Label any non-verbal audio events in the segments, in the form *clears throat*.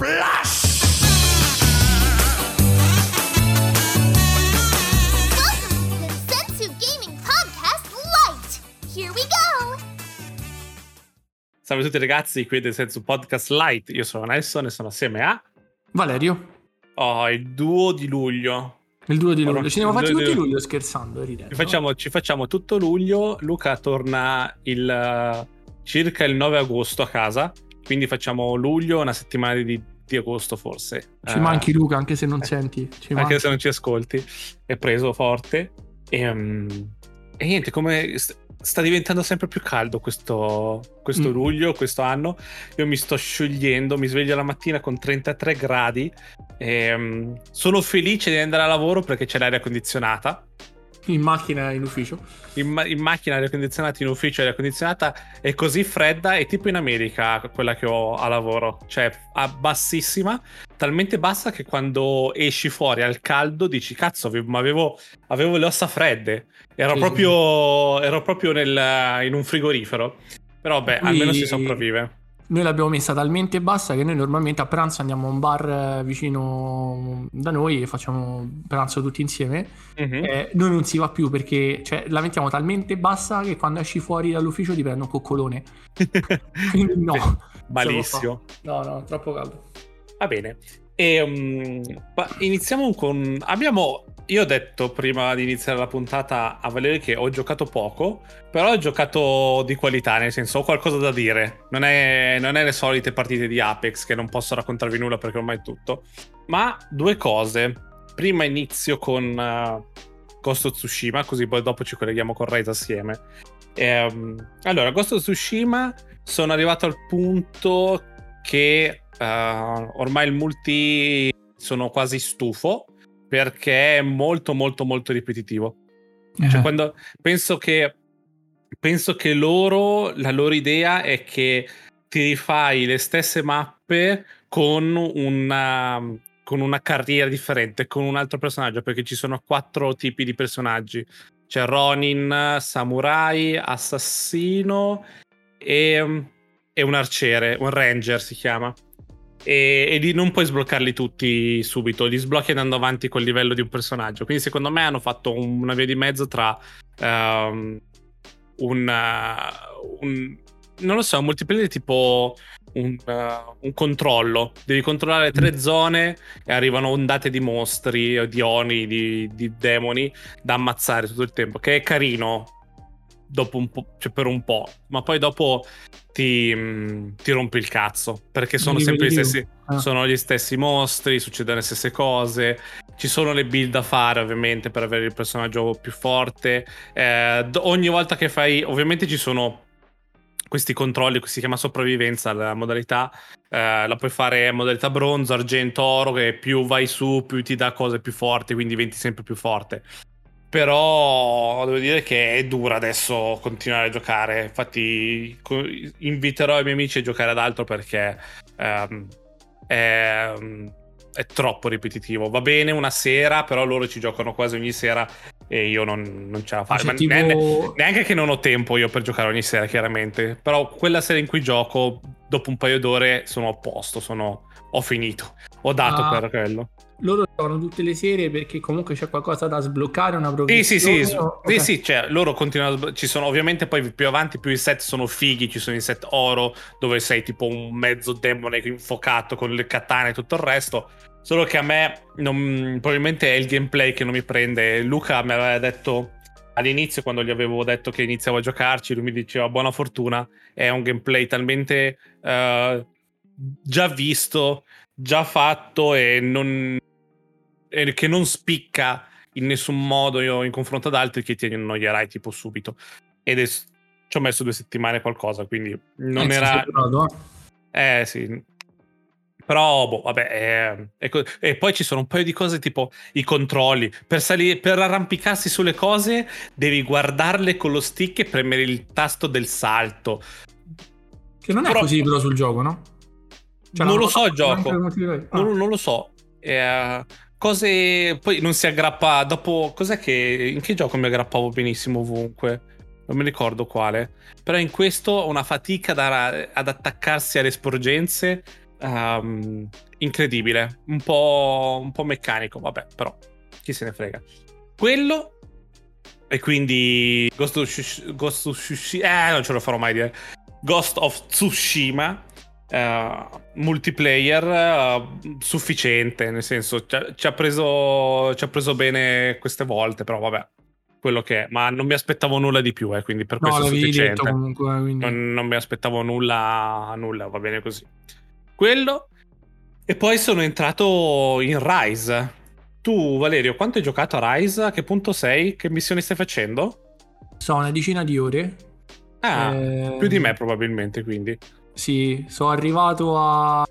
Splash! Welcome to the Sensu Gaming Podcast Lite. Here we go. Salve a tutti ragazzi, qui del Sensu Podcast Light. Io sono Nelson e sono assieme a Valerio, oh, il duo di luglio. il 2 di luglio. Fatti due di tutti luglio. scherzando, ridendo. Ci facciamo, ci facciamo tutto luglio. Luca torna il eh, circa il 9 agosto a casa. Quindi facciamo luglio, una settimana di, di agosto forse. Ci Eh, manchi Luca, anche se non eh, senti. Anche manchi. se non ci ascolti. È preso forte. E, mm, e niente, come st- sta diventando sempre più caldo questo, questo Mm. luglio, questo anno. Io mi sto sciogliendo, mi sveglio la mattina con 33 gradi. E, mm, sono felice di andare a lavoro perché c'è l'aria condizionata. In macchina, in ufficio. In, ma- in macchina aria condizionata, in ufficio aria condizionata è così fredda, è tipo in America quella che ho a lavoro, cioè a bassissima, talmente bassa che quando esci fuori al caldo dici cazzo, ma avevo, avevo le ossa fredde, ero Sì, proprio, ero proprio nel- in un frigorifero, però beh, almeno si sopravvive. Noi l'abbiamo messa talmente bassa che noi normalmente a pranzo andiamo a un bar eh, vicino da noi e facciamo pranzo tutti insieme. Mhm. Eh, noi non si va più perché cioè, la mettiamo talmente bassa che quando esci fuori dall'ufficio ti prende un coccolone. *laughs* Quindi no. Malissimo. No, no, troppo caldo. Va bene. E, um, iniziamo con. Abbiamo. Io ho detto prima di iniziare la puntata a Valerio che ho giocato poco, però ho giocato di qualità, nel senso ho qualcosa da dire. Non è, non è le solite partite di Apex che non posso raccontarvi nulla perché ormai è tutto. Ma due cose. Prima inizio con uh, Ghost of Tsushima, così poi dopo ci colleghiamo con Raze assieme. Ehm, allora, Ghost of Tsushima sono arrivato al punto che eh, ormai il multi sono quasi stufo perché è molto molto molto ripetitivo. Cioè, Eh, quando penso che penso che loro la loro idea è che ti rifai le stesse mappe con una con una carriera differente, con un altro personaggio, perché ci sono quattro tipi di personaggi. C'è Ronin, Samurai, Assassino e, e un arciere, un ranger si chiama. E, e di- non puoi sbloccarli tutti subito, li sblocchi andando avanti col livello di un personaggio. Quindi secondo me hanno fatto un- una via di mezzo tra ehm, un, uh, un- non lo so, un multiplayer tipo un, uh, un controllo. Devi controllare tre zone e arrivano ondate di mostri, di oni, di, di demoni da ammazzare tutto il tempo. Che è carino dopo un po', cioè per un po', ma poi dopo ti, mm, ti rompi il cazzo perché sono sempre gli stessi, Ah. sono gli stessi mostri, succedono le stesse cose. Ci sono le build da fare, ovviamente, per avere il personaggio più forte. Eh, ogni volta che fai, ovviamente, ci sono questi controlli, si chiama sopravvivenza la modalità. eh, la puoi fare modalità bronzo, argento, oro, che più vai su, più ti dà cose più forti, quindi diventi sempre più forte. Però devo dire che è dura adesso continuare a giocare. Infatti, inviterò i miei amici a giocare ad altro perché ehm, è, è troppo ripetitivo. Va bene una sera, però loro ci giocano quasi ogni sera e io non, non ce la faccio. cioè, Ma tipo- neanche, neanche che non ho tempo io per giocare ogni sera, chiaramente. Però quella sera in cui gioco, dopo un paio d'ore, sono a posto. Sono, ho finito. Ho dato Ah. per quello. Loro giocano tutte le serie perché comunque c'è qualcosa da sbloccare, una progressione. sì, sì, sì, ok. sì, cioè, loro continuano. a sb- Ci sono ovviamente poi più avanti più i set sono fighi. Ci sono i set oro dove sei tipo un mezzo demone infuocato con le katane e tutto il resto. Solo che a me non- probabilmente è il gameplay che non mi prende. Luca mi aveva detto all'inizio, quando gli avevo detto che iniziavo a giocarci, lui mi diceva buona fortuna. È un gameplay talmente eh, già visto, già fatto e non, e che non spicca in nessun modo io in confronto ad altri che ti annoierai tipo subito. Ed è, ci ho messo due settimane qualcosa, quindi non Eh, era... eh. Eh sì. Però, boh, vabbè. eh, è co- e poi ci sono un paio di cose tipo i controlli. Per, salire, per arrampicarsi sulle cose devi guardarle con lo stick e premere il tasto del salto. Che non è Però- così però sul gioco, no? Cioè, non la- lo so il gioco. Ah. Non, non lo so. Eh, cose. Poi non si aggrappa. Dopo. Cos'è che. In che gioco mi aggrappavo benissimo ovunque? Non mi ricordo quale. Però in questo ho una fatica da- ad attaccarsi alle sporgenze ehm, incredibile, un po', un po' meccanico, vabbè, però chi se ne frega. Quello e quindi Ghost of Tsushima, eh, non ce lo farò mai dire. Ghost of Tsushima, eh, multiplayer eh, sufficiente, nel senso ci ha, ci ha preso, ci ha preso bene queste volte, però vabbè, quello che è. Ma non mi aspettavo nulla di più, eh, quindi per No, questo è sufficiente. comunque, quindi... Non, non mi aspettavo nulla, nulla, va bene così. Quello. E poi sono entrato in Rise. Tu, Valerio, quanto hai giocato a Rise? A che punto sei? Che missioni stai facendo? So una decina di ore. Ah, Ehm, più di me probabilmente, quindi. Sì, sono arrivato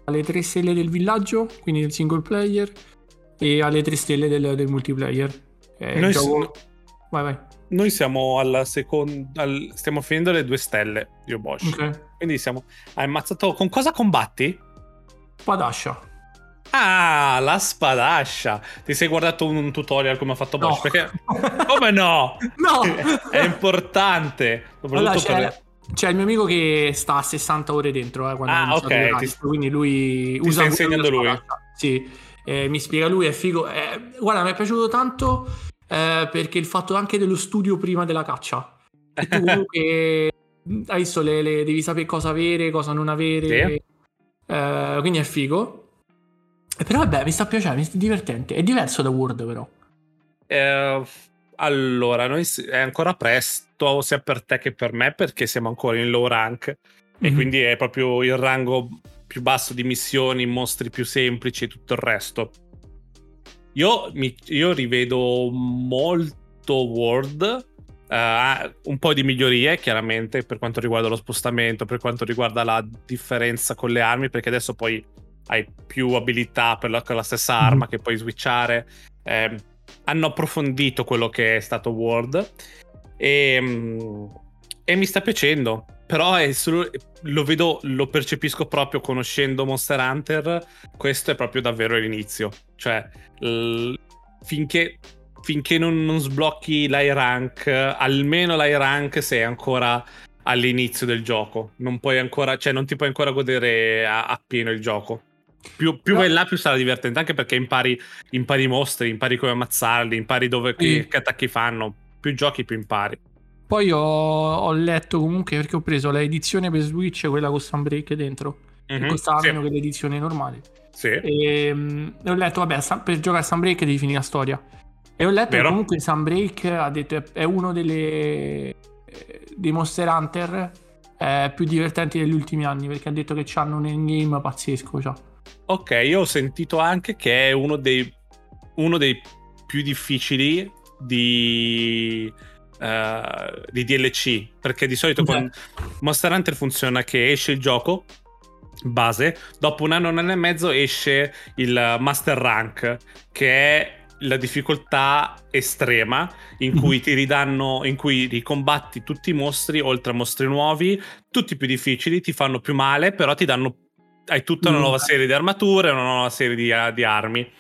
alle 3 stelle del villaggio, quindi del single player, e alle 3 stelle del, del multiplayer. Eh, Noi, gioco- Vai, vai. noi siamo alla seconda... al- stiamo finendo le due stelle, io Bosch. Ok. Quindi siamo... Hai ammazzato... Con cosa combatti? Spadascia. Ah, la spadascia. Ti sei guardato un, un tutorial come ha fatto Bosch? No. Perché... *laughs* Come no? No! È importante. Allora, Soprattutto c'è, per... c'è il mio amico che sta a 60 ore dentro eh, quando Ah, ha iniziato ok, il ti- quindi lui ti usa sta insegnando lui. Sì, eh, mi spiega lui, è figo. Eh, guarda, mi è piaciuto tanto eh, perché il fatto anche dello studio prima della caccia. E tu comunque *laughs* hai visto, le, le- devi sapere cosa avere, cosa non avere. Sì. Eh, quindi è figo. Però vabbè, mi sta piacendo, mi sta divertente. È diverso da Word però. Eh, allora, noi è ancora presto sia per te che per me perché siamo ancora in low rank e Mhm. quindi è proprio il rango più basso di missioni, mostri più semplici e tutto il resto. Io, mi- io rivedo molto Word, eh, un po' di migliorie chiaramente per quanto riguarda lo spostamento, per quanto riguarda la differenza con le armi, perché adesso poi hai più abilità per la, con la stessa Mhm. arma che puoi switchare. Eh, hanno approfondito quello che è stato Word e, mm, e mi sta piacendo. Però solo- lo vedo, lo percepisco proprio conoscendo Monster Hunter. Questo è proprio davvero l'inizio. Cioè, l- finché, finché non, non sblocchi l'high rank, almeno l'high rank sei ancora all'inizio del gioco. Non puoi ancora, cioè, non ti puoi ancora godere appieno il gioco. Più, più No. vai là, più sarà divertente. Anche perché impari, impari i mostri, impari come ammazzarli, impari dove che, Sì. che attacchi fanno. Più giochi, più impari. Poi ho, ho letto comunque perché ho preso l'edizione per Switch, quella con Sunbreak dentro, che Mhm, costava sì, meno che l'edizione normale. sì. E, mm, e ho letto, vabbè, per giocare a Sunbreak devi finire la storia. E ho letto Vero. che comunque Sunbreak ha detto è, è uno delle, eh, dei Monster Hunter eh, più divertenti degli ultimi anni perché ha detto che hanno un endgame pazzesco. Cioè. Ok, io ho sentito anche che è uno dei, uno dei più difficili di, eh, di DLC. Perché di solito Ok. con Monster Hunter funziona che esce il gioco base, dopo un anno, un anno e mezzo esce il Master Rank, che è la difficoltà estrema in Mhm. cui ti ridanno, in cui ricombatti tutti i mostri, oltre a mostri nuovi, tutti più difficili, ti fanno più male, però ti danno hai tutta una Mm. nuova serie di armature, una nuova serie di, di armi.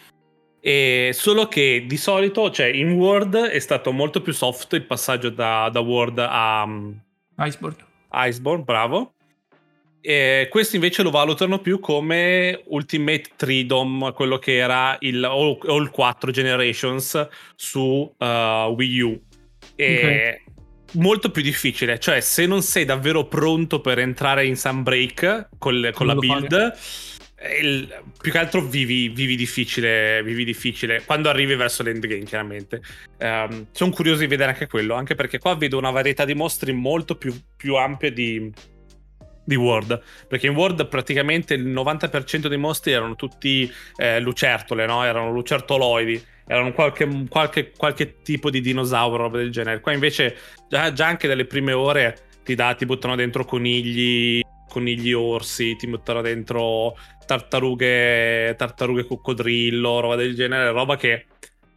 E solo che di solito, cioè in Word è stato molto più soft il passaggio da, da Word a um, Iceborne. Iceborne, bravo. E questo invece lo valutano più come Ultimate Freedom, quello che era il All, All 4 Generations su uh, Wii U. E molto più difficile, cioè se non sei davvero pronto per entrare in Sunbreak con, con la Non build, eh, il- più che altro vivi, vivi difficile, vivi difficile quando arrivi verso l'endgame, chiaramente. sono curioso di vedere anche quello, anche perché qua vedo una varietà di mostri molto più, più ampia di, di World. Perché in World praticamente il 90% dei mostri erano tutti eh, lucertole, no? Erano lucertoloidi, erano qualche, qualche, qualche tipo di dinosauro, roba del genere. Qua invece già, già anche dalle prime ore ti, dà, ti buttano dentro conigli, conigli orsi, ti buttano dentro tartarughe, tartarughe coccodrillo, roba del genere, roba che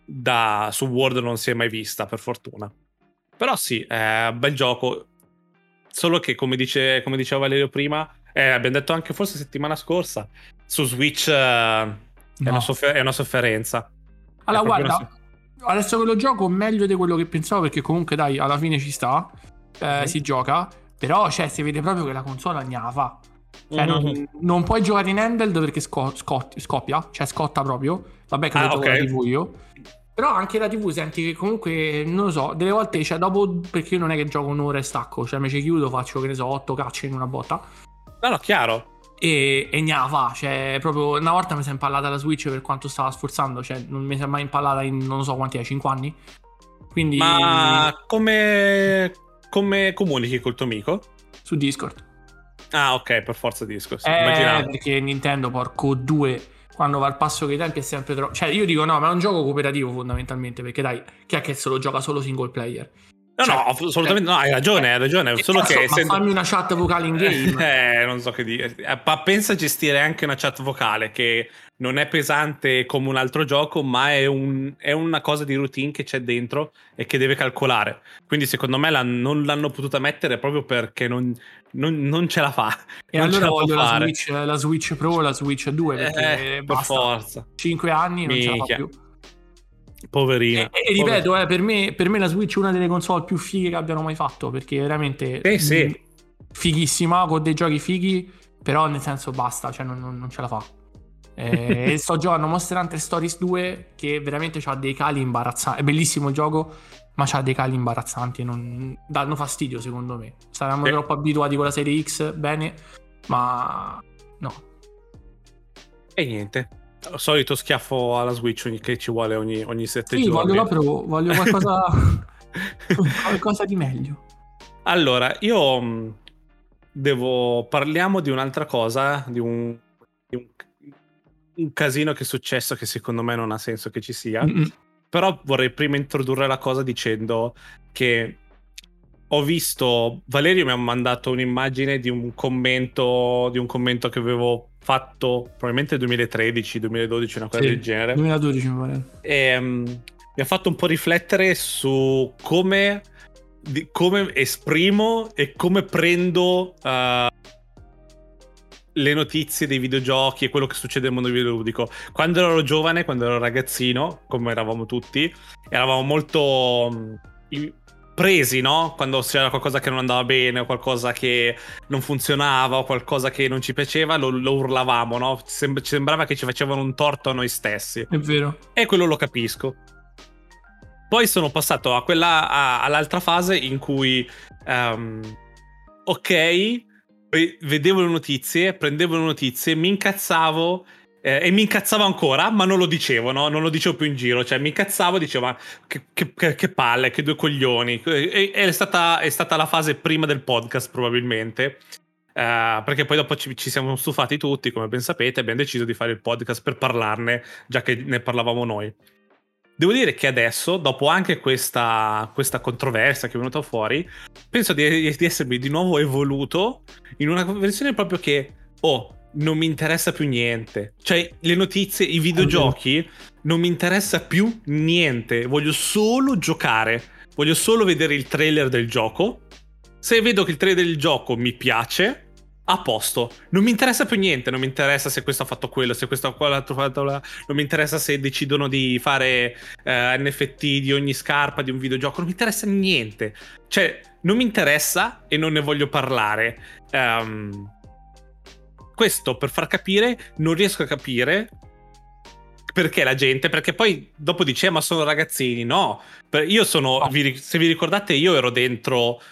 da, su World non si è mai vista, per fortuna. Però sì, è un bel gioco. Solo che, come, dice, come diceva Valerio prima, eh, abbiamo detto anche forse settimana scorsa, su Switch eh, è, No. una soffer- è una sofferenza. Allora, proprio guarda, adesso che lo gioco meglio di quello che pensavo perché comunque dai, alla fine ci sta, eh, Mhm. si gioca, però cioè, si vede proprio che la console fa. Cioè, non, Mhm. non puoi giocare in handheld perché sco- scot- scoppia, cioè scotta proprio. Vabbè che Ah, lo gioco ok. la TV io. Però anche la TV senti che comunque, non lo so, delle volte, cioè dopo, perché io non è che gioco un'ora e stacco, cioè mi ci chiudo, faccio, che ne so, 8 cacce in una botta. No, no, chiaro. E, e fa, cioè proprio una volta mi si è impallata la Switch per quanto stava sforzando, cioè non mi si è mai impallata in non so quanti è, 5 anni. Quindi Ma come, come comunichi col tuo amico? su Discord. Ah, ok, per forza disco. sì, Eh, immaginavo. perché Nintendo, porco due, quando va al passo che i tempi è sempre troppo. Cioè, io dico no, ma è un gioco cooperativo fondamentalmente. Perché dai, chi è che se lo gioca solo single player? No, cioè- no, assolutamente no, hai ragione, hai ragione. Eh, Solo cazzo, che essendo- fammi una chat vocale in game. *laughs* Eh, non so che dire. Eh, Ma pensa a gestire anche una chat vocale che non è pesante come un altro gioco, ma è, un- è una cosa di routine che c'è dentro e che deve calcolare. Quindi, secondo me, la- non l'hanno potuta mettere proprio perché non, non- non ce la fa. e non allora voglio la. Switch, la Switch Pro la Switch 2 perché Eh, per forza. 5 anni non ce la Minchia. fa più. Poverina. E, e ripeto, eh, per, me, per me la Switch è una delle console più fighe che abbiano mai fatto. Perché veramente Sì, sì. mh, fighissima, con dei giochi fighi. Però nel senso basta, cioè non, non- non ce la fa. Eh, *laughs* sto giocando Monster Hunter Stories 2 che veramente ha dei cali imbarazzanti. È bellissimo il gioco, ma ha dei cali imbarazzanti. Non, danno fastidio secondo me. Saremmo Sì. troppo abituati con la serie X, bene, ma no. E niente. Solito schiaffo alla Switch che ci vuole ogni, ogni sette Sì, voglio giorni. la Pro, voglio qualcosa, *laughs* qualcosa di meglio. Allora, io mh, devo. Parliamo di un'altra cosa, di un, di un, un casino che è successo che secondo me non ha senso che ci sia. Mm-mm. Però vorrei prima introdurre la cosa dicendo che ho visto. Valerio mi ha mandato un'immagine di un commento, di un commento che avevo fatto probabilmente 2013, 2012, una cosa Sì, del genere. 2012 mi pare. E, mm, mi ha fatto un po' riflettere su come, di- come esprimo e come prendo uh, le notizie dei videogiochi e quello che succede nel mondo videoludico. Quando ero giovane, quando ero ragazzino, come eravamo tutti, eravamo molto mm, i- presi, no? Quando c'era qualcosa che non andava bene o qualcosa che non funzionava o qualcosa che non ci piaceva, lo, lo urlavamo, no? Sem- ci sembrava che ci facevano un torto a noi stessi. È vero. E quello lo capisco. Poi sono passato a quella, a- all'altra fase in cui, ehm, ok, ve- vedevo le notizie, prendevo le notizie, mi incazzavo eh, e mi incazzavo ancora, ma non lo dicevo, no? Non lo dicevo più in giro, cioè mi incazzavo e dicevo, che, che- che- palle, che due coglioni. E, è, stata, è stata la fase prima del podcast probabilmente. Eh, perché poi dopo ci, ci siamo stufati tutti, come ben sapete, abbiamo deciso di fare il podcast per parlarne, già che ne parlavamo noi. Devo dire che adesso, dopo anche questa, questa controversia che è venuta fuori, penso di, di essermi di nuovo evoluto in una versione proprio che, oh, non mi interessa più niente. Cioè, le notizie, i videogiochi, non mi interessa più niente. Voglio solo giocare. Voglio solo vedere il trailer del gioco. Se vedo che il trailer del gioco mi piace, a posto. Non mi interessa più niente. Non mi interessa se questo ha fatto quello, se questo ha quell'altro fatto là. Non mi interessa se decidono di fare eh, NFT di ogni scarpa di un videogioco. Non mi interessa niente. Cioè, non mi interessa e non ne voglio parlare. Ehm, questo per far capire, non riesco a capire perché la gente, perché poi dopo dice, "Eh, ma sono ragazzini. No, io sono, No. vi se vi ricordate, io ero dentro,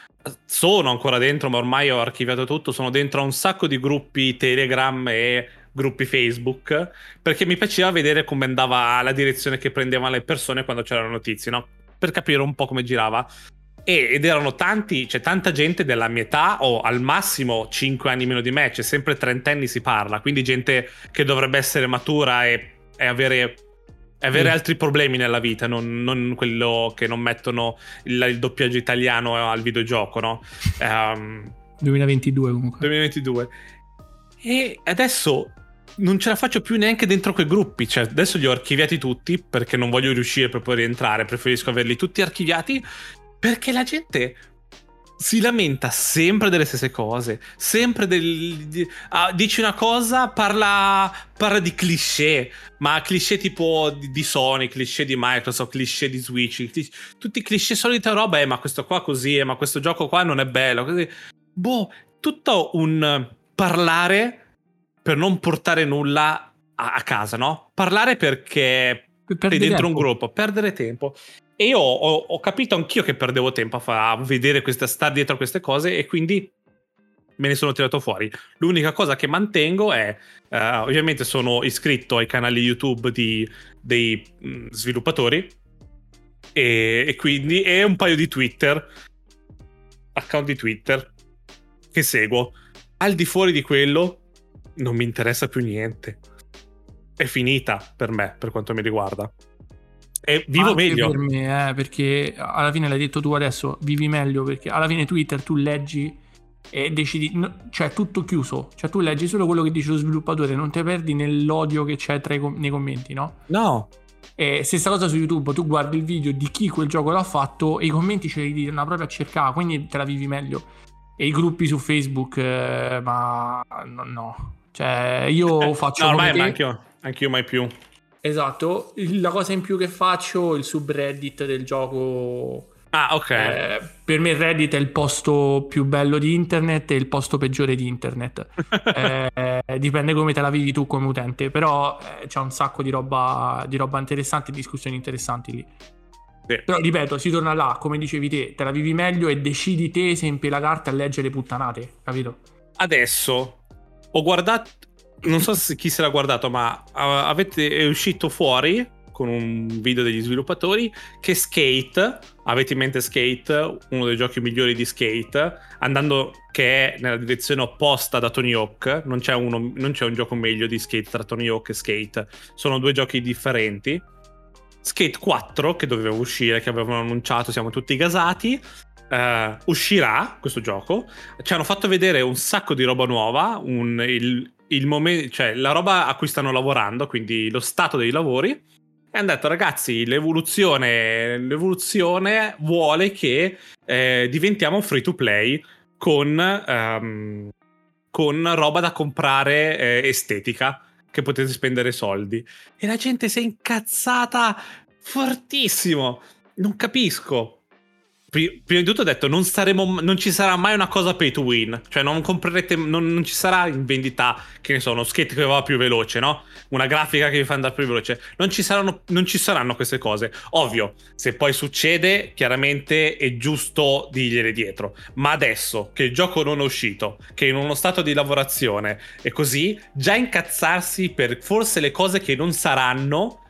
sono ancora dentro, ma ormai ho archiviato tutto. Sono dentro a un sacco di gruppi Telegram e gruppi Facebook perché mi piaceva vedere come andava la direzione che prendevano le persone quando c'erano notizie, no? Per capire un po' come girava. E- ed erano tanti, c'è tanta gente della mia età o al massimo 5 anni meno di me, c'è sempre trentenni si parla, quindi gente che dovrebbe essere matura e, e avere, avere Mm. altri problemi nella vita, non, non quello che non mettono il, il doppiaggio italiano al videogioco, no? Ehm, 2022 comunque. 2022. E adesso non ce la faccio più neanche dentro quei gruppi. Cioè, adesso li ho archiviati tutti perché non voglio riuscire per poi rientrare. Preferisco averli tutti archiviati perché la gente si lamenta sempre delle stesse cose. Sempre del. di- ah, dici una cosa, parla, parla di cliché. Ma cliché tipo di, di Sony, cliché di Microsoft, cliché di Switch. cli- tutti cliché solita roba. Eh, ma questo qua così, eh, ma questo gioco qua non è bello. Così. Boh, tutto un parlare per non portare nulla a, a casa, no? Parlare perché Per sei dentro un tempo. gruppo, perdere tempo. E io ho, ho capito anch'io che perdevo tempo a, fa- a vedere questa, stare dietro a queste cose e quindi me ne sono tirato fuori. L'unica cosa che mantengo è, eh, ovviamente sono iscritto ai canali YouTube di- dei mh, sviluppatori e, e quindi e un paio di Twitter, account di Twitter che seguo. Al di fuori di quello non mi interessa più niente. È finita per me, per quanto mi riguarda. E vivo Anche meglio. per me, eh, perché alla fine l'hai detto tu adesso, vivi meglio perché alla fine Twitter tu leggi e decidi, no, cioè tutto chiuso, cioè tu leggi solo quello che dice lo sviluppatore, non ti perdi nell'odio che c'è tra i nei commenti, no? No, E stessa cosa su YouTube, tu guardi il video di chi quel gioco l'ha fatto e i commenti ce li dicono proprio a cercare, quindi te la vivi meglio. E i gruppi su Facebook, eh, ma no, no. Cioè io faccio no, come ormai te. Anch'io, mai più. Esatto, la cosa in più che faccio, il subreddit del gioco. Ah, ok. eh, per me Reddit è il posto più bello di internet e il posto peggiore di internet. *laughs* Eh, dipende come te la vivi tu come utente, però eh, c'è un sacco di roba, di roba interessante, discussioni interessanti lì. Sì. Però ripeto, si torna là, come dicevi te, te la vivi meglio e decidi te se impelagarti a leggere puttanate, capito? Adesso ho guardato, non so se chi se l'ha guardato, ma uh, avete, è uscito fuori con un video degli sviluppatori che Skate, avete in mente Skate, uno dei giochi migliori di Skate, andando che è nella direzione opposta da Tony Hawk, non c'è, uno- non c'è un gioco meglio di Skate tra Tony Hawk e Skate, sono due giochi differenti. Skate 4, che doveva uscire, che avevano annunciato, siamo tutti gasati, eh, uscirà questo gioco. Ci hanno fatto vedere un sacco di roba nuova, un- il, il momen- cioè la roba a cui stanno lavorando, quindi lo stato dei lavori. E hanno detto, ragazzi, l'evoluzione, l'evoluzione vuole che eh, diventiamo free to play con, ehm, con roba da comprare eh, estetica, che potete spendere soldi. E la gente si è incazzata fortissimo. Non capisco. Pri- Prima di tutto ho detto, non, saremo, non ci sarà mai una cosa pay to win. Cioè, non comprerete, non, non ci sarà in vendita, che ne so, uno skate che va più veloce, no? Una grafica che vi fa andare più veloce. Non ci, saranno, non ci saranno queste cose. Ovvio, se poi succede, chiaramente è giusto dirgliele dietro. Ma adesso che il gioco non è uscito, che è in uno stato di lavorazione e così, già incazzarsi per forse le cose che non saranno.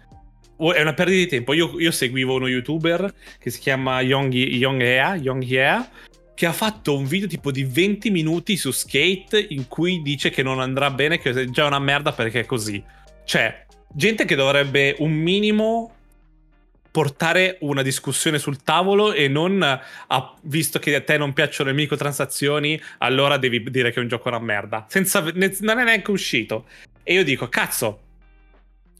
O- È una perdita di tempo. Io, io seguivo uno youtuber che si chiama Young, Young Ea, Young Ea, che ha fatto un video tipo di 20 minuti su skate in cui dice che non andrà bene, che è già una merda perché è così. Cioè, gente che dovrebbe un minimo portare una discussione sul tavolo e non ah, visto che a te non piacciono le microtransazioni, allora devi dire che è un gioco una merda. Senza, non è neanche uscito. E io dico, cazzo,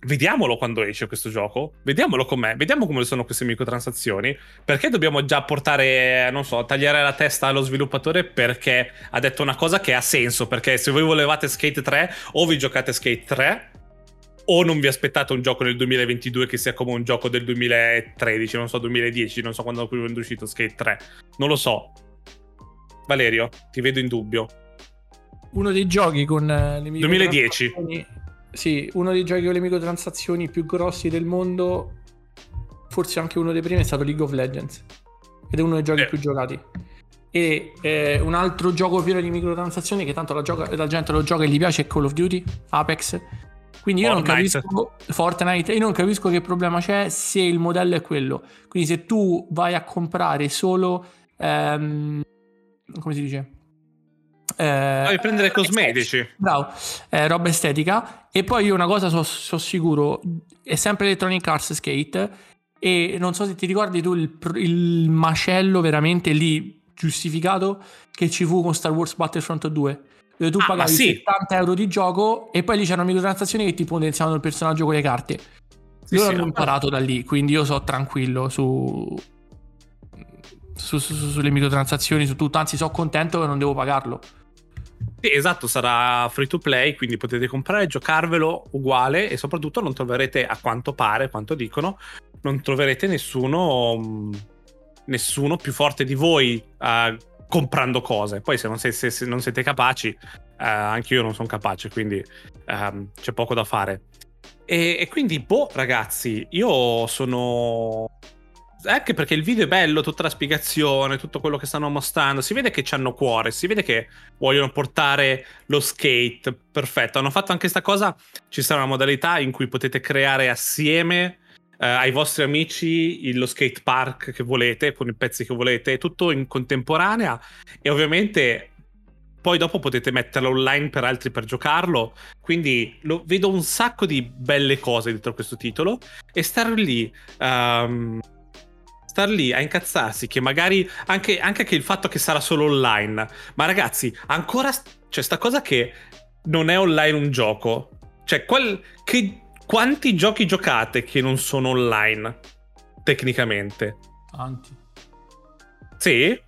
vediamolo quando esce questo gioco, vediamolo com'è, vediamo come sono queste microtransazioni, perché dobbiamo già portare, non so, tagliare la testa allo sviluppatore perché ha detto una cosa che ha senso, perché se voi volevate Skate 3 o vi giocate Skate 3 o non vi aspettate un gioco nel 2022 che sia come un gioco del 2013, non so, 2010, non so quando è uscito Skate 3, non lo so. Valerio, ti vedo in dubbio. Uno dei giochi con eh, le 2010. Sì, uno dei giochi con le microtransazioni più grossi del mondo, forse anche uno dei primi, è stato League of Legends. Ed è uno dei giochi Eh. più giocati. E eh, un altro gioco pieno di microtransazioni che tanto la, gioca- la gente lo gioca e gli piace è Call of Duty, Apex. Quindi io non Fortnite. capisco Fortnite, io non capisco che problema c'è se il modello è quello. Quindi se tu vai a comprare solo ehm, come si dice? Eh, Devi prendere cosmetici. Bravo, eh, roba estetica. E poi io una cosa so, so sicuro, è sempre Electronic Arts Skate. E non so se ti ricordi tu il, il macello veramente lì giustificato che ci fu con Star Wars Battlefront 2. Dove tu Ah, pagavi sì. 70 euro di gioco e poi lì c'erano microtransazioni che ti potenziavano il personaggio con le carte. Sì, io sì, l'ho no. imparato da lì, quindi io so tranquillo su, su- su- su- sulle microtransazioni, su tutto. Anzi, sono contento che non devo pagarlo. Sì, esatto, sarà free to play, quindi potete comprare, giocarvelo uguale e soprattutto non troverete, a quanto pare, quanto dicono, non troverete nessuno, mh, nessuno più forte di voi a comprando cose. Poi se non, se, se, se non siete capaci, eh, anche io non sono capace, quindi ehm, c'è poco da fare. E, e quindi, boh, ragazzi, io sono anche perché il video è bello, tutta la spiegazione, tutto quello che stanno mostrando. Si vede che hanno cuore, si vede che vogliono portare lo skate. Perfetto. Hanno fatto anche questa cosa. Ci sarà una modalità in cui potete creare assieme eh, ai vostri amici lo skate park che volete, con i pezzi che volete, tutto in contemporanea. E ovviamente poi dopo potete metterlo online per altri per giocarlo. Quindi lo, vedo un sacco di belle cose dietro questo titolo. E stare lì. Um, star lì a incazzarsi che magari anche, anche che il fatto che sarà solo online. Ma ragazzi, ancora c'è sta cosa che non è online un gioco. Cioè, qual, che, quanti giochi giocate che non sono online? Tecnicamente. Tanti. Sì?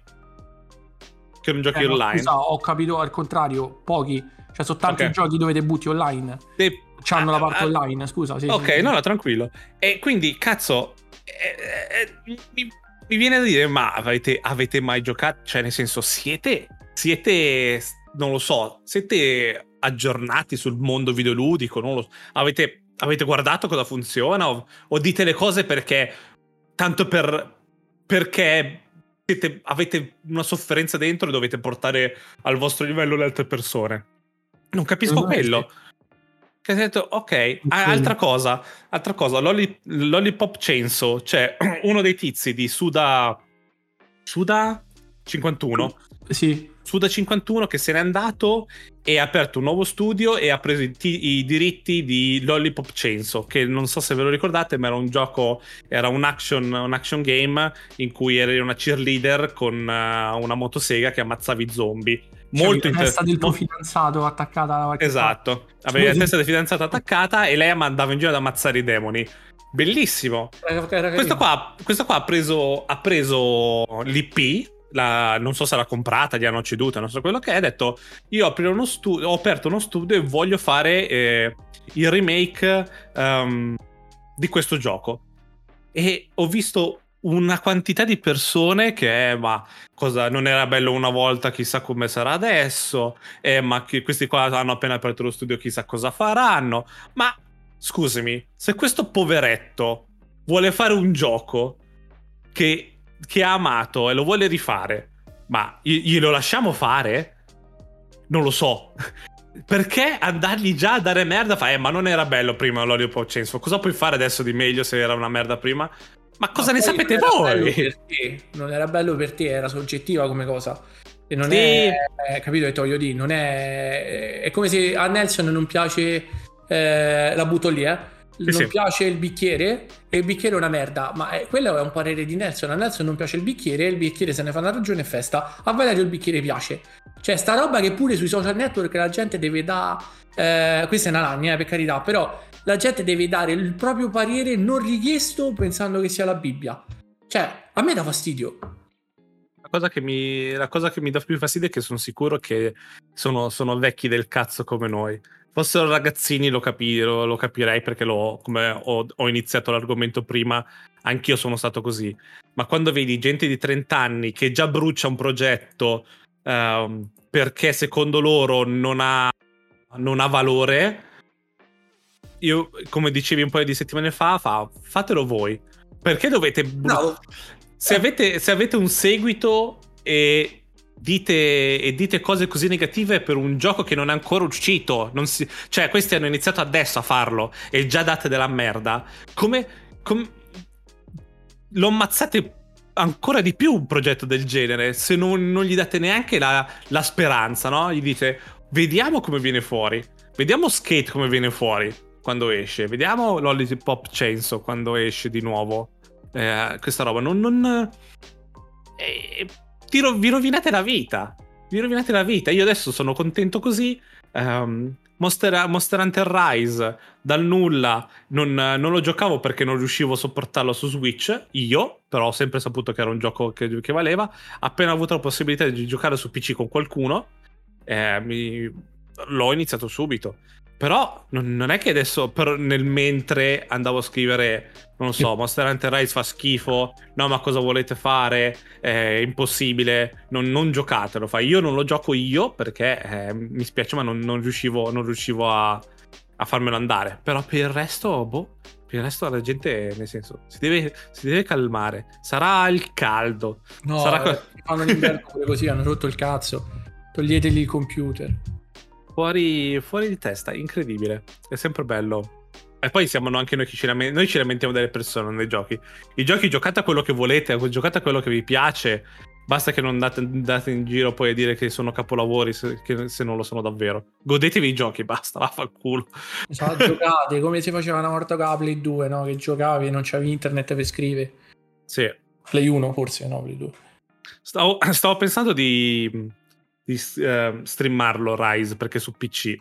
Che non giochi eh, online? Scusa, ho capito al contrario, pochi. Cioè, sono tanti okay. giochi dove te butti online. De- C'hanno ah, la parte ah, online, scusa. Sì, ok, sì, no, no, tranquillo. E quindi, cazzo, eh, eh, mi, mi, viene da dire, ma avete, avete, mai giocato? Cioè, nel senso, siete, siete, non lo so, siete aggiornati sul mondo videoludico? Non lo. Avete, avete guardato cosa funziona? O, o, dite le cose perché, tanto per, perché siete, avete una sofferenza dentro e dovete portare al vostro livello le altre persone? Non capisco quello. Sì. Che ha detto, ok, altra cosa, altra cosa, Lolli, Lollipop Chainsaw, cioè *clears throat* uno dei tizi di Suda... Suda 51? Sì. Suda 51 che se n'è andato e ha aperto un nuovo studio e ha preso i, i, diritti di Lollipop Chainsaw, che non so se ve lo ricordate, ma era un gioco, era un action, un action game in cui eri una cheerleader con uh, una motosega che ammazzavi zombie molto interessante. La testa del tuo fidanzato attaccata Esatto, avevi la testa del fidanzato attaccata e lei andava in giro ad ammazzare i demoni. Bellissimo. questo, qua, questo qua, ha preso, ha preso l'IP, la, non so se l'ha comprata, gli hanno ceduta, non so quello che è, ha detto io stu- ho aperto uno studio e voglio fare eh, il remake um, di questo gioco. E ho visto una quantità di persone che, eh, ma cosa, non era bello una volta, chissà come sarà adesso, eh, ma che questi qua hanno appena aperto lo studio, chissà cosa faranno. Ma scusami, se questo poveretto vuole fare un gioco che, che ha amato e lo vuole rifare, ma glielo lasciamo fare? Non lo so. *laughs* Perché andargli già a dare merda? Fa, eh, ma non era bello prima l'Olio Pocenso. Cosa puoi fare adesso di meglio se era una merda prima? Ma cosa Ma ne sapete voi? Non era bello per te, era soggettiva come cosa. E non sì. è, è, capito che voglio dire, non è è come se a Nelson non piace eh, la butto lì, eh. Non sì. piace il bicchiere e il bicchiere è una merda, ma eh, quello è un parere di Nelson. A Nelson non piace il bicchiere, il bicchiere se ne fa una ragione e festa. A Valerio il bicchiere piace. Cioè, sta roba che pure sui social network la gente deve dare. Eh, questa è una lagna, eh, per carità, però la gente deve dare il proprio parere non richiesto pensando che sia la Bibbia. Cioè, a me dà fastidio. La cosa che mi, cosa che mi dà più fastidio è che sono sicuro che sono, sono vecchi del cazzo come noi. Fossero ragazzini lo, capi, lo, lo capirei perché lo, come ho, ho, iniziato l'argomento prima, anch'io sono stato così. Ma quando vedi gente di 30 anni che già brucia un progetto um, perché secondo loro non ha, non ha valore, io, come dicevi un paio di settimane fa, fa, fatelo voi. Perché dovete... No. Se, avete, se avete un seguito e dite, e dite cose così negative per un gioco che non è ancora uscito, si, cioè questi hanno iniziato adesso a farlo e già date della merda, come... come lo ammazzate ancora di più un progetto del genere se non, non gli date neanche la, la speranza, no? Gli dite, vediamo come viene fuori, vediamo Skate come viene fuori quando esce. Vediamo Lollipop Chainsaw quando esce di nuovo. Eh, questa roba non... non eh, ro- vi rovinate la vita. Vi rovinate la vita. Io adesso sono contento così. Um, Monster, Monster, Hunter Rise dal nulla non, non, lo giocavo perché non riuscivo a sopportarlo su Switch. Io, però, ho sempre saputo che era un gioco che, che valeva. Appena avuto la possibilità di giocare su PC con qualcuno, eh, mi, l'ho iniziato subito Però non, non è che adesso nel mentre andavo a scrivere, non lo so, Monster Hunter Rise fa schifo, no ma cosa volete fare? È impossibile, non, non giocatelo. Fai. Io non lo gioco io perché eh, mi spiace ma non, non riuscivo, non riuscivo a, a farmelo andare. Però per il resto, boh, per il resto la gente, nel senso, si deve, si deve calmare. Sarà il caldo. No, Sarà eh, fanno l'inverno così, hanno rotto il cazzo. Toglietegli il computer. Fuori, fuori di testa, incredibile. È sempre bello. E poi siamo anche noi che ci, lament- noi ci lamentiamo delle persone nei giochi. I giochi giocate a quello che volete, giocate a quello che vi piace. Basta che non andate, andate in giro poi a dire che sono capolavori se, che- se non lo sono davvero. Godetevi i giochi, basta, *laughs* vaffanculo. Esatto, giocate come si faceva una volta con la Play 2, no? Che giocavi e non c'avevi internet per scrivere. Sì. Play 1 forse, no? Play 2. Stavo, stavo pensando di, di, eh, streamarlo Rise perché su PC.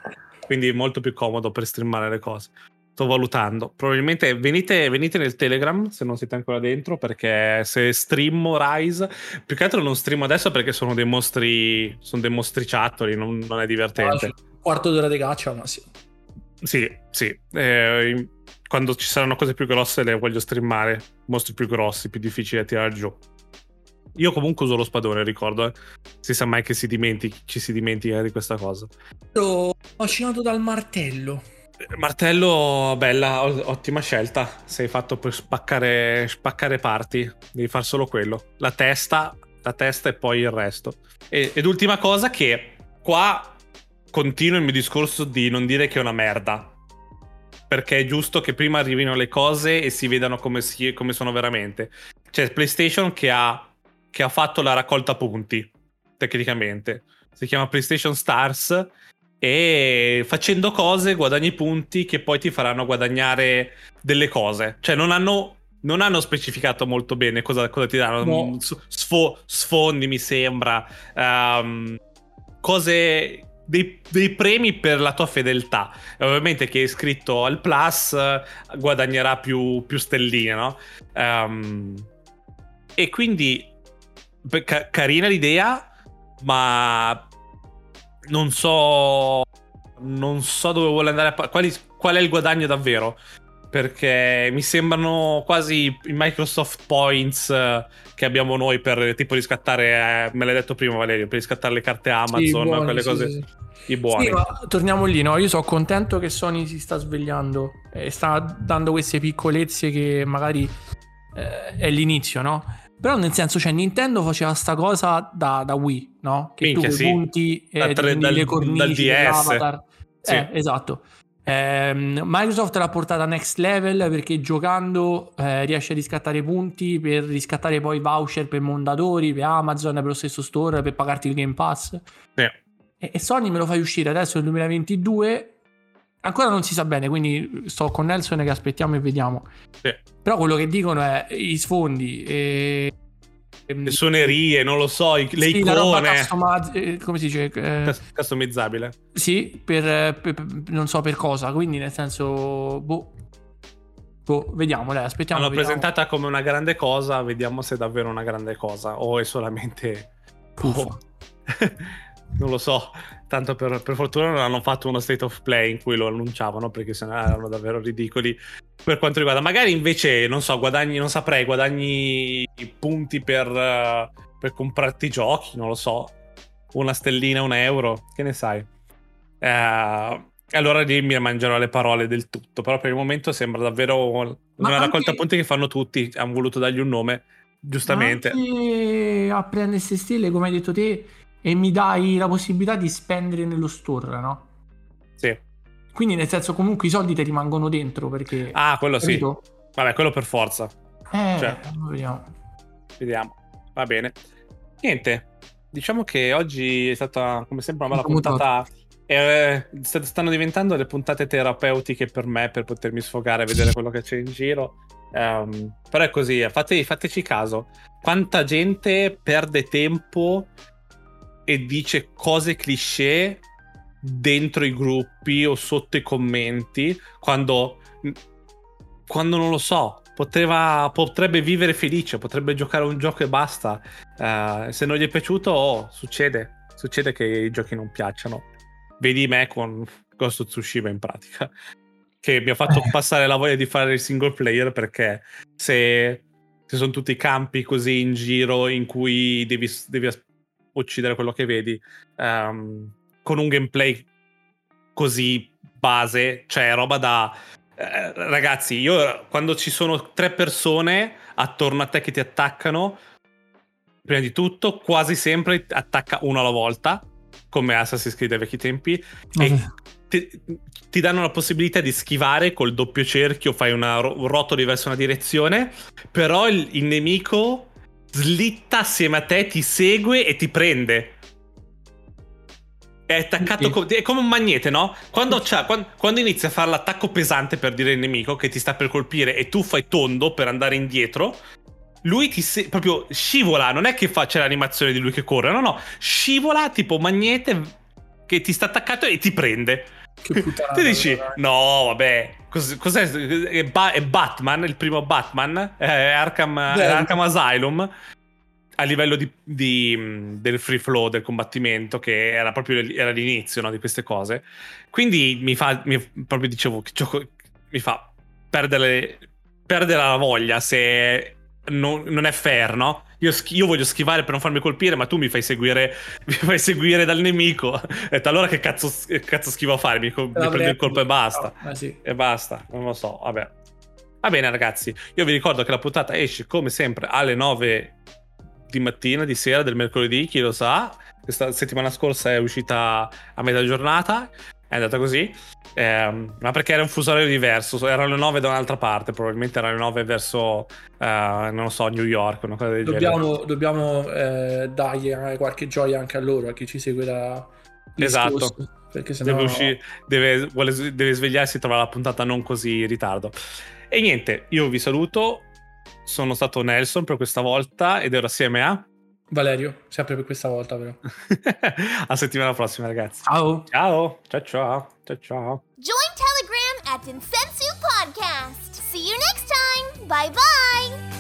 Quindi è molto più comodo per streamare le cose. Sto valutando. Probabilmente venite, venite nel Telegram se non siete ancora dentro. Perché se streamo Rise, più che altro non streamo adesso perché sono dei mostri. Sono dei mostriciattoli, non, non è divertente. Quarto d'ora di caccia, ma sì. Sì, sì. Eh, quando ci saranno cose più grosse le voglio streamare. Mostri più grossi, più difficili da tirare giù. Io comunque uso lo spadone, ricordo. eh. Si sa mai che si dimentichi, ci si dimentica di questa cosa. Ero affascinato dal martello. Martello, bella, ottima scelta. Sei fatto per spaccare, spaccare parti. Devi fare solo quello. La testa, la testa e poi il resto. E- ed ultima cosa che qua continuo il mio discorso di non dire che è una merda. Perché è giusto che prima arrivino le cose e si vedano come, si- come sono veramente. C'è PlayStation che ha, che ha fatto la raccolta punti, tecnicamente. Si chiama PlayStation Stars e facendo cose guadagni punti che poi ti faranno guadagnare delle cose. Cioè non hanno, non hanno specificato molto bene cosa, cosa ti danno. No. Mm, sfo- sfondi mi sembra. Ehm, cose... Dei, dei premi per la tua fedeltà. E ovviamente chi è iscritto al Plus eh, guadagnerà più, più stelline, no? Ehm, e quindi ca- carina l'idea, ma non so non so dove vuole andare a quali- qual è il guadagno davvero perché mi sembrano quasi i Microsoft Points eh, che abbiamo noi per tipo riscattare eh, me l'hai detto prima Valerio per riscattare le carte Amazon Sì, buoni, quelle sì, cose sì, i buoni torniamo lì, no? Io sono contento che Sony si sta svegliando e sta dando queste piccolezze che magari eh, è l'inizio, no? Però nel senso, cioè, Nintendo faceva sta cosa da, da Wii, no? Che Minchia, tu sì. punti e ti tre- dal- le dal cornici DS. dell'avatar. Sì. Eh, esatto. Ehm, Microsoft l'ha portata next level perché giocando eh, riesce a riscattare punti per riscattare poi voucher per Mondadori, per Amazon, per lo stesso store, per pagarti il Game Pass. E, e Sony me lo fai uscire adesso nel 2022. Ancora non si sa bene, quindi sto con Nelson che aspettiamo e vediamo. Sì. Però quello che dicono è i sfondi e. le suonerie non lo so le sì, icone customizz- eh, come si dice? Eh, Cus- customizzabile sì, per, per- per- non so per cosa, quindi nel senso, boh, boh vediamo, dai, aspettiamo. L'hanno vediamo. presentata come una grande cosa vediamo se è davvero una grande cosa o è solamente Puffa. *laughs* Oh. Non lo so. Tanto per, per fortuna non hanno fatto uno state of play in cui lo annunciavano perché sennò erano davvero ridicoli. Per quanto riguarda, magari invece, non so, guadagni, non saprei, guadagni punti per, eh, per comprarti giochi, non lo so. Una stellina, un euro, che ne sai. Eh, allora lì mi mangerò le parole del tutto. Però per il momento sembra davvero una Ma raccolta anche- punti che fanno tutti. Hanno voluto dargli un nome, giustamente. Anche a prendersi stelle, come hai detto te, e mi dai la possibilità di spendere nello store, no? Sì. Quindi nel senso comunque i soldi ti rimangono dentro perché... Ah, quello sì. capito? Vabbè, quello per forza. Eh, Cioè. vediamo. Vediamo. Va bene. Niente. Diciamo che oggi è stata, come sempre, una bella puntata. Eh, st- stanno diventando le puntate terapeutiche per me per potermi sfogare e vedere quello che c'è in giro. Ehm, però è così, eh, fate- fateci caso. Quanta gente perde tempo e dice cose cliché dentro i gruppi o sotto i commenti quando, quando non lo so, poteva, potrebbe vivere felice, potrebbe giocare un gioco e basta. Eh, se non gli è piaciuto, oh, succede, succede che i giochi non piacciono. Vedi me con Ghost of Tsushima in pratica. Che mi ha fatto *laughs* passare la voglia di fare il single player perché se, se sono tutti campi così in giro in cui devi, devi uccidere quello che vedi, ehm, con un gameplay così base, cioè roba da... eh, ragazzi, io quando ci sono tre persone attorno a te che ti attaccano, prima di tutto, quasi sempre attacca uno alla volta, come Assassin's Creed ai vecchi tempi, e ti, ti danno la possibilità di schivare col doppio cerchio, fai una un rotolo verso una direzione, però il, il nemico slitta assieme a te, ti segue e ti prende. È attaccato Sì. co- è come un magnete, no? Quando, c'ha- quan- quando inizia a fare l'attacco pesante per dire il nemico che ti sta per colpire e tu fai tondo per andare indietro, lui ti se- proprio scivola, non è che fa c'è l'animazione di lui che corre, no, no, scivola tipo magnete che ti sta attaccato e ti prende. Che puttana. *laughs* Tu dici, no, vabbè, cos- cos'è? È, Ba- è Batman, il primo Batman, è Arkham, è. Arkham Asylum, a livello di, di- del free flow del combattimento, che era proprio era l'inizio no, di queste cose. Quindi mi fa, mi- proprio dicevo, che gioco, mi fa perdere, perdere la voglia se non, non è fair, no? Io, schi- io voglio schivare per non farmi colpire, ma tu mi fai seguire, *laughs* mi fai seguire dal nemico. Detto, allora che cazzo, cazzo schivo a fare? Mi, co- mi prendo il colpo e basta. Ah, sì. E basta, non lo so, vabbè. Va bene ragazzi, io vi ricordo che la puntata esce come sempre alle 9 di mattina, di sera, del mercoledì, chi lo sa. Questa settimana scorsa è uscita a metà giornata, è andata così. Ehm, ma perché era un fuso orario diverso, erano le 9 da un'altra parte, probabilmente erano le 9 verso, eh, non lo so, New York, una cosa del genere. Dobbiamo, dobbiamo eh, dargli eh, qualche gioia anche a loro, a chi ci segue da Esatto. Perché sennò... deve, uscire, deve, vuole- deve svegliarsi e trovare la puntata non così in ritardo. E niente, io vi saluto. Sono stato Nelson per questa volta ed ero assieme a. Valerio, sempre per questa volta però. *laughs* a settimana prossima, ragazzi. Ciao! Ciao, ciao, ciao, ciao, ciao. Join Telegram at Insensu Podcast. See you next time. Bye bye.